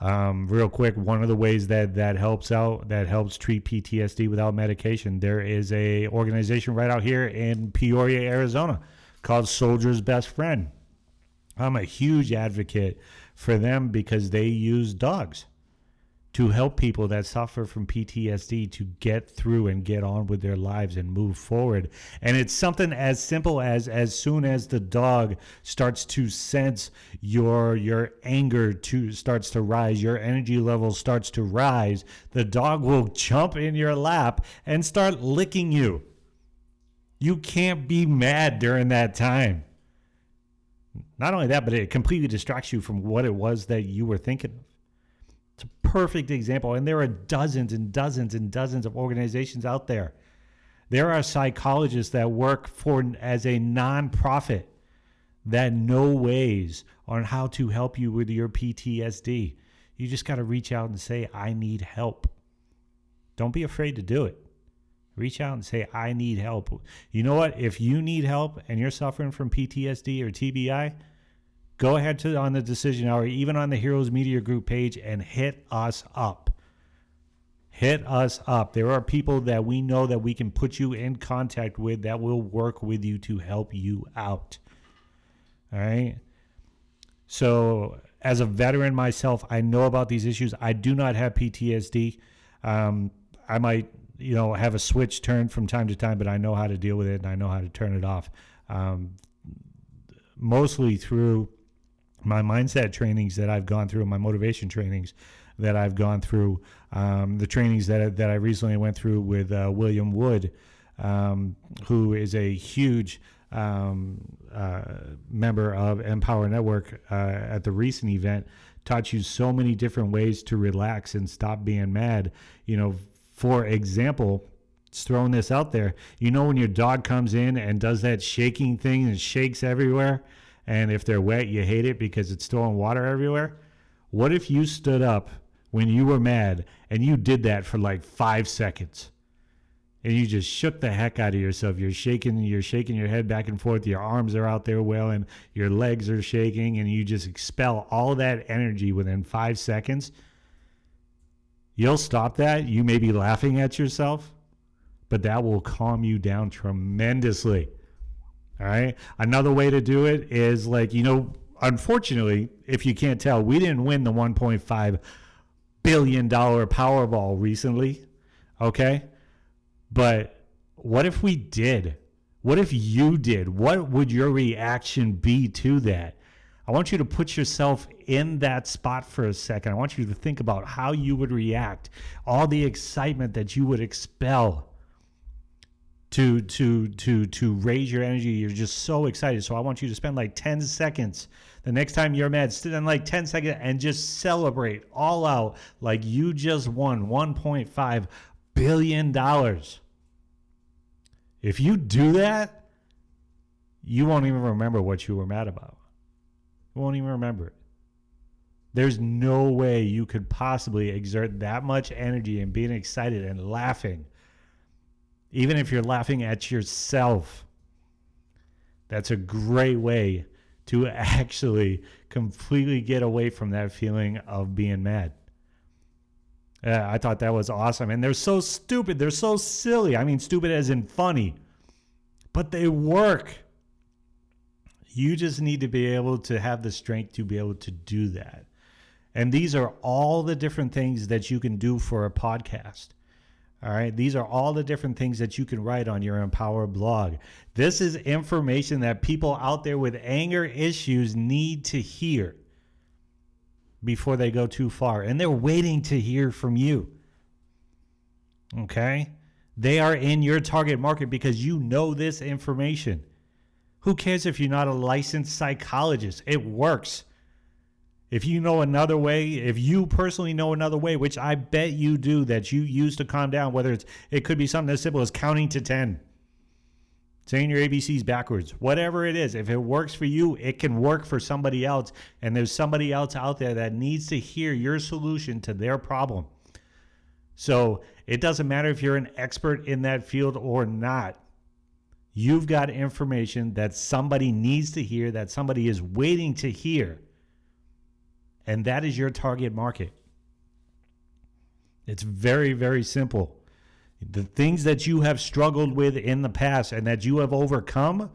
A: Um, real quick, one of the ways that that helps out that helps treat PTSD without medication, there is a organization right out here in Peoria, Arizona, called Soldier's Best Friend. I'm a huge advocate for them because they use dogs to help people that suffer from PTSD to get through and get on with their lives and move forward. And it's something as simple as as soon as the dog starts to sense your your anger to starts to rise, your energy level starts to rise, the dog will jump in your lap and start licking you. You can't be mad during that time. Not only that, but it completely distracts you from what it was that you were thinking of. It's a perfect example. And there are dozens and dozens and dozens of organizations out there. There are psychologists that work for as a nonprofit that know ways on how to help you with your PTSD. You just got to reach out and say, I need help. Don't be afraid to do it. Reach out and say, I need help. You know what? If you need help and you're suffering from PTSD or TBI, go ahead to on the decision hour, even on the Heroes Media Group page, and hit us up. Hit us up. There are people that we know that we can put you in contact with that will work with you to help you out. All right. So, as a veteran myself, I know about these issues. I do not have PTSD. Um, I might you know, have a switch turned from time to time, but I know how to deal with it and I know how to turn it off. Um, mostly through my mindset trainings that I've gone through, my motivation trainings. that I've gone through, um, the trainings that that I recently went through with uh, William Wood, um, who is a huge um, uh, member of Empower Network uh, at the recent event, taught you so many different ways to relax and stop being mad. You know, for example, throwing this out there. You know, when your dog comes in and does that shaking thing and shakes everywhere, and if they're wet, you hate it because it's throwing water everywhere. What if you stood up when you were mad and you did that for like five seconds? And you just shook the heck out of yourself. You're shaking, you're shaking your head back and forth. Your arms are out there wailing, your legs are shaking, and you just expel all that energy within five seconds. You'll stop that. You may be laughing at yourself, but that will calm you down tremendously. All right. Another way to do it is like, you know, unfortunately, if you can't tell, we didn't win the $1.5 billion Powerball recently. Okay. But what if we did? What if you did? What would your reaction be to that? I want you to put yourself in that spot for a second. I want you to think about how you would react, all the excitement that you would expel to to to to raise your energy. You're just so excited. So I want you to spend like 10 seconds the next time you're mad, spend like 10 seconds and just celebrate all out like you just won 1.5 billion dollars. If you do that, you won't even remember what you were mad about. You won't even remember it. There's no way you could possibly exert that much energy and being excited and laughing even if you're laughing at yourself. That's a great way to <laughs> actually completely get away from that feeling of being mad. Yeah, I thought that was awesome. And they're so stupid. They're so silly. I mean, stupid as in funny, but they work. You just need to be able to have the strength to be able to do that. And these are all the different things that you can do for a podcast. All right. These are all the different things that you can write on your Empower blog. This is information that people out there with anger issues need to hear before they go too far. And they're waiting to hear from you. Okay. They are in your target market because you know this information. Who cares if you're not a licensed psychologist? It works. If you know another way, if you personally know another way, which I bet you do, that you use to calm down, whether it's it could be something as simple as counting to ten, saying your ABCs backwards, whatever it is, if it works for you, it can work for somebody else. And there's somebody else out there that needs to hear your solution to their problem. So it doesn't matter if you're an expert in that field or not. You've got information that somebody needs to hear, that somebody is waiting to hear and that is your target market. It's very, very simple. The things that you have struggled with in the past and that you have overcome,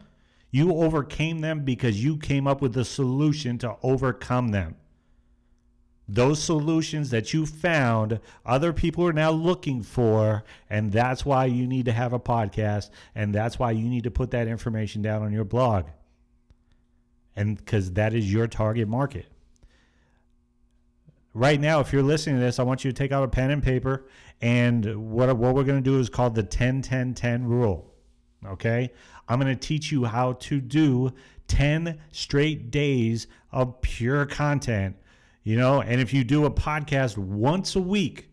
A: you overcame them because you came up with a solution to overcome them. Those solutions that you found, other people are now looking for, and that's why you need to have a podcast, and that's why you need to put that information down on your blog. And because that is your target market right now, if you're listening to this, I want you to take out a pen and paper. And what, what we're going to do is called the 10 10 10 rule. Okay. I'm going to teach you how to do 10 straight days of pure content. You know, and if you do a podcast once a week,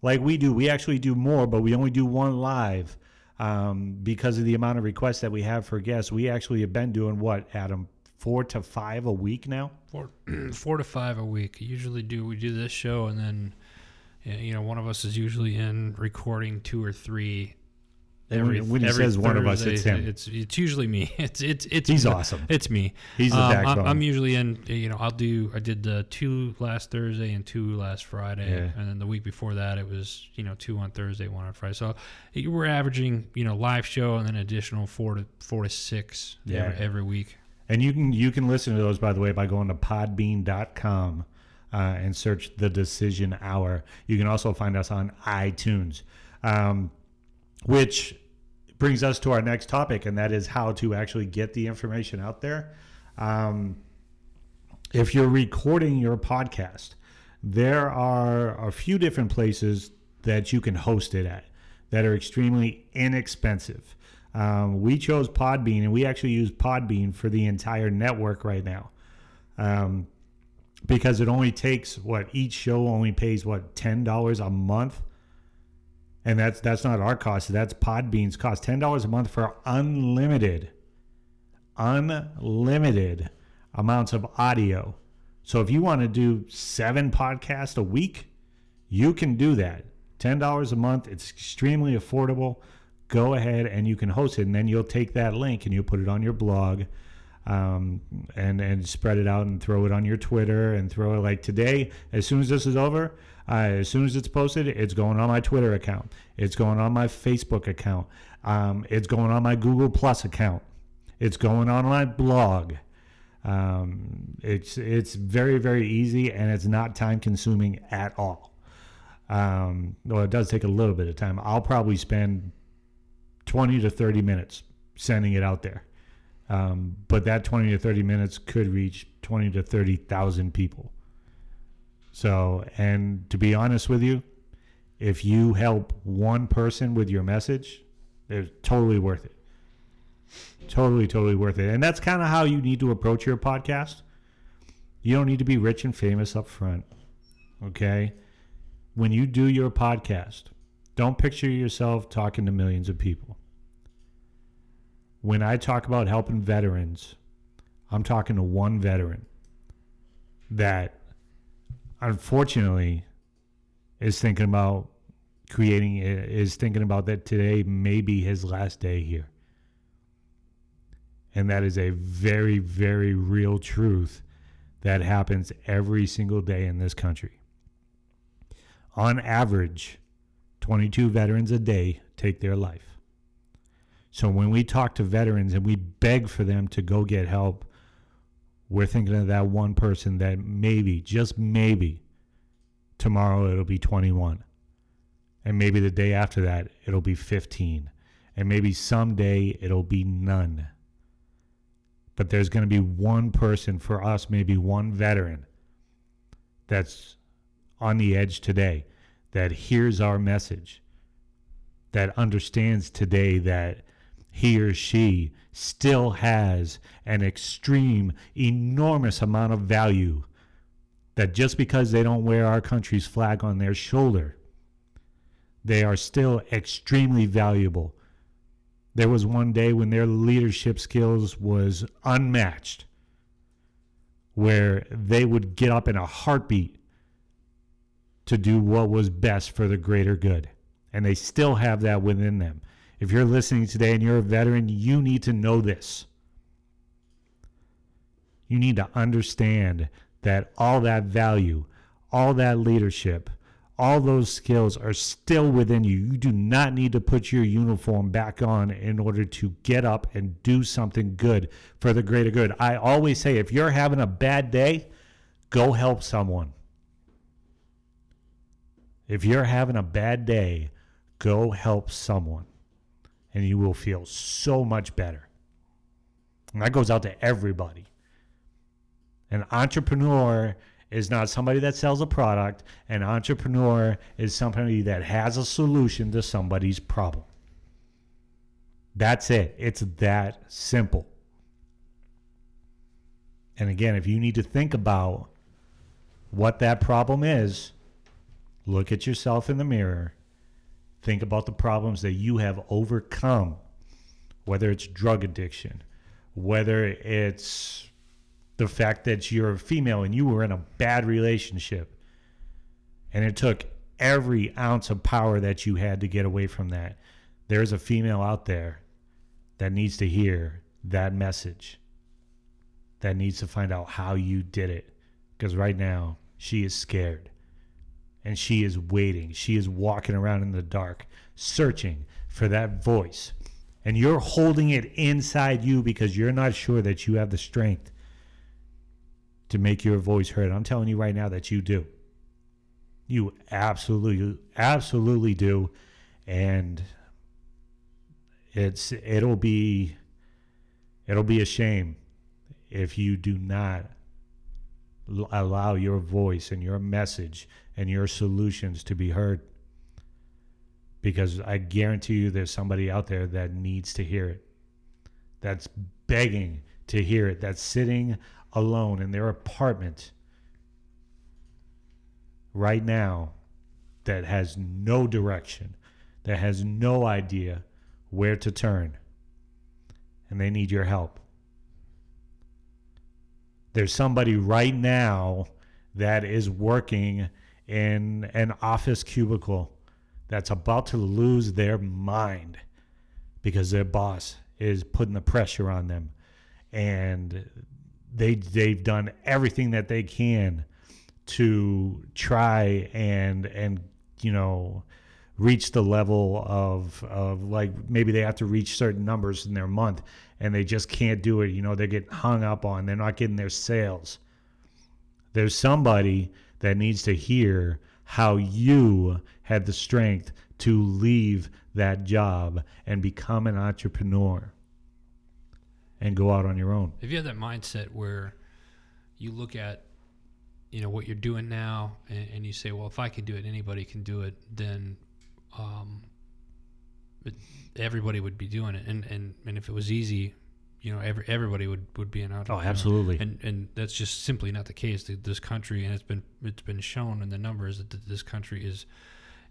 A: like we do, we actually do more, but we only do one live um, because of the amount of requests that we have for guests. We actually have been doing what, Adam? Four to five a week now.
B: Four, <clears throat> four to five a week. Usually do we do this show and then, you know, one of us is usually in recording two or three.
A: Every, when he every says Thursday, one of us, it's him.
B: It's it's usually me. <laughs> It's it's it's.
A: He's awesome.
B: It's me.
A: He's the um, backbone.
B: I'm, I'm, usually in. You know, I'll do. I did the two last Thursday and two last Friday, yeah. and then the week before that it was you know two on Thursday, one on Friday. So we're averaging you know live show and then additional four to four to six yeah. every, every week.
A: And you can you can listen to those by the way by going to podbean.com uh, and search the Decision Hour. You can also find us on iTunes, um, which brings us to our next topic, and that is how to actually get the information out there. Um, if you're recording your podcast, there are a few different places that you can host it at that are extremely inexpensive. Um, we chose Podbean, and we actually use Podbean for the entire network right now. Um, because it only takes what each show only pays what ten dollars a month, and that's that's not our cost. That's Podbean's cost. Ten dollars a month for unlimited, unlimited amounts of audio. So if you want to do seven podcasts a week, you can do that. Ten dollars a month. It's extremely affordable. Go ahead and you can host it, and then you'll take that link and you'll put it on your blog um, and and spread it out and throw it on your Twitter and throw it like today. As soon as this is over, uh, as soon as it's posted, it's going on my Twitter account. It's going on my Facebook account. Um, it's going on my Google Plus account. It's going on my blog. Um, it's it's very very easy and it's not time consuming at all. Um, well, it does take a little bit of time. I'll probably spend twenty to thirty minutes sending it out there. Um, but that 20 to 30 minutes could reach 20 to 30,000 people. So, and to be honest with you, if you help one person with your message, it's totally worth it. Totally, totally worth it. And that's kind of how you need to approach your podcast. You don't need to be rich and famous up front. Okay? When you do your podcast, don't picture yourself talking to millions of people when I talk about helping veterans, I'm talking to one veteran that unfortunately is thinking about creating is thinking about that today may be his last day here. And that is a very, very real truth that happens every single day in this country. On average, 22 veterans a day take their life. So when we talk to veterans and we beg for them to go get help, we're thinking of that one person that maybe, just maybe, tomorrow it'll be 21. And maybe the day after that, it'll be 15. And maybe someday it'll be none. But there's going to be one person for us, maybe one veteran that's on the edge today that hears our message, that understands today that he or she still has an extreme, enormous amount of value that just because they don't wear our country's flag on their shoulder, they are still extremely valuable. There was one day when their leadership skills was unmatched, where they would get up in a heartbeat to do what was best for the greater good. And they still have that within them. If you're listening today and you're a veteran, you need to know this. You need to understand that all that value, all that leadership, all those skills are still within you. You do not need to put your uniform back on in order to get up and do something good for the greater good. I always say if you're having a bad day, go help someone. If you're having a bad day, go help someone and you will feel so much better. And that goes out to everybody. An entrepreneur is not somebody that sells a product. An entrepreneur is somebody that has a solution to somebody's problem. That's it. It's that simple. And again, if you need to think about what that problem is, look at yourself in the mirror Think about the problems that you have overcome, whether it's drug addiction, whether it's the fact that you're a female and you were in a bad relationship and it took every ounce of power that you had to get away from that. There's a female out there that needs to hear that message, that needs to find out how you did it. Because right now, she is scared and she is waiting. She is walking around in the dark, searching for that voice. And you're holding it inside you because you're not sure that you have the strength to make your voice heard. I'm telling you right now that you do. You absolutely, absolutely do. And it's it'll be it'll be a shame if you do not allow your voice and your message and your solutions to be heard. Because I guarantee you there's somebody out there that needs to hear it, that's begging to hear it, that's sitting alone in their apartment right now that has no direction, that has no idea where to turn, and they need your help. There's somebody right now that is working in an office cubicle that's about to lose their mind because their boss is putting the pressure on them. And they they've done everything that they can to try and and you know reach the level of of like maybe they have to reach certain numbers in their month and they just can't do it. You know they're getting hung up on they're not getting their sales. There's somebody that needs to hear how you had the strength to leave that job and become an entrepreneur and go out on your own
B: If you have that mindset where you look at, you know, what you're doing now, and, and you say, well, if I can do it, anybody can do it, then um, everybody would be doing it. And, and, and if it was easy, you know, every, everybody would, would be an entrepreneur.
A: oh absolutely
B: And and that's just simply not the case. This country, and it's been it's been shown in the numbers that this country is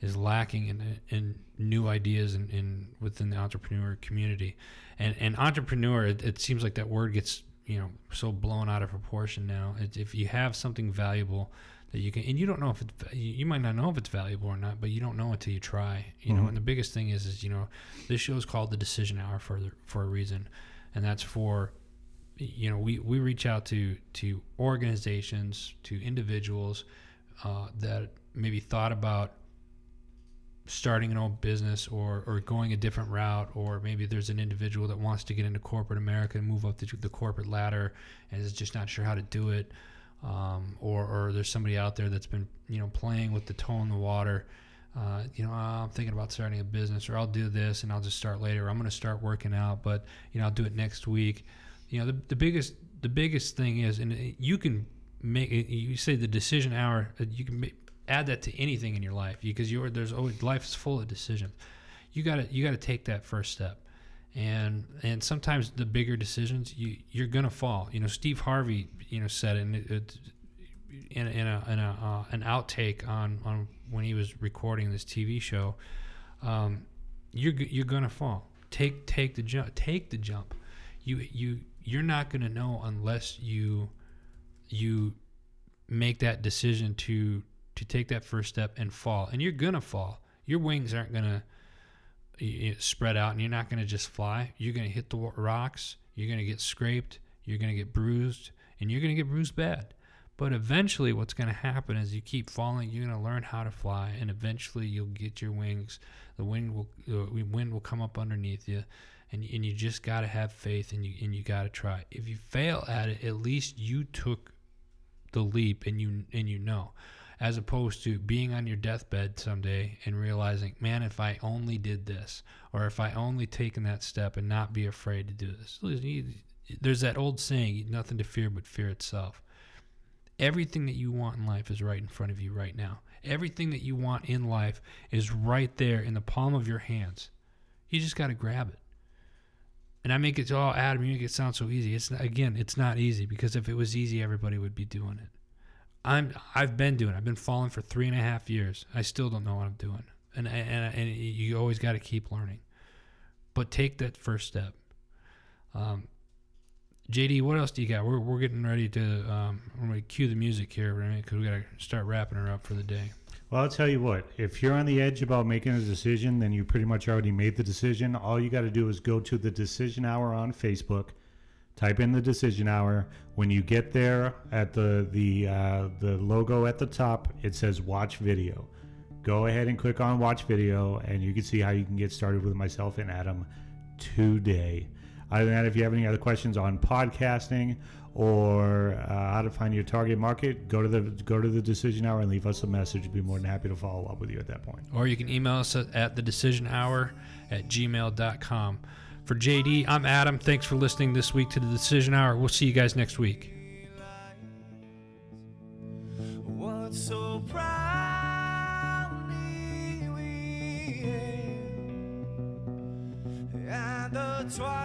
B: is lacking in in new ideas and in, in within the entrepreneur community. And and entrepreneur, it, it seems like that word gets you know so blown out of proportion now. It, if you have something valuable that you can, and you don't know if it's you might not know if it's valuable or not, but you don't know until you try. You know,
A: Mhm.
B: and the biggest thing is is you know this show is called the Decision Hour for the, for a reason, and that's for you know we, we reach out to to organizations to individuals uh, that maybe thought about starting an own business or, or going a different route or maybe there's an individual that wants to get into corporate america and move up the, the corporate ladder and is just not sure how to do it um, or, or there's somebody out there that's been you know playing with the toe in the water uh, you know i'm thinking about starting a business or i'll do this and i'll just start later. I'm going to start working out but you know i'll do it next week. You know the, the biggest the biggest thing is and you can make it you say the decision hour uh, you can add that to anything in your life because you're there's always life is full of decisions. You got to you got to take that first step. And and sometimes the bigger decisions you you're gonna fall. You know steve harvey you know said in it, in, in a, in a uh, an outtake on on when he was recording this tv show um, you're you're gonna fall. Take take the jump take the jump. You you you're not gonna know unless you you make that decision to to take that first step and fall. And you're gonna fall. Your wings aren't gonna spread out and you're not gonna just fly. You're gonna hit the rocks. You're gonna get scraped. You're gonna get bruised. And you're gonna get bruised bad but eventually what's gonna happen is you keep falling you're gonna learn how to fly and eventually you'll get your wings. The wind will the wind will come up underneath you and, and you just got to have faith and you and you got to try. If you fail at it at least you took the leap and you and you know. As opposed to being on your deathbed someday and realizing man if i only did this or if i only taken that step and not be afraid to do this. There's that old saying nothing to fear but fear itself everything that you want in life is right in front of you right now everything that you want in life is right there in the palm of your hands you just got to grab it and I make it all Adam, you make it sound so easy. It's not, again, it's not easy because if it was easy, everybody would be doing it. I'm I've been doing. it. I've been falling for three and a half years. I still don't know what I'm doing, and and and you always got to keep learning. But take that first step. Um, JD, what else do you got? We're, we're getting ready to um, going to cue the music here, right? Because we got to start wrapping her up for the day.
A: Well, I'll tell you what, if you're on the edge about making a decision, then you pretty much already made the decision. All you got to do is go to the Decision Hour on Facebook, type in the Decision Hour. When you get there at the the uh, the logo at the top, it says Watch Video. Go ahead and click on Watch Video, and you can see how you can get started with myself and Adam today. Other than that, if you have any other questions on podcasting or uh, how to find your target market, go to the go to the decision hour and leave us a message. We'd be more than happy to follow up with you at that point.
B: Or you can email us at, at the decision hour at gmail.com. For JD, I'm Adam. Thanks for listening this week to the Decision Hour. We'll see you guys next week.
C: so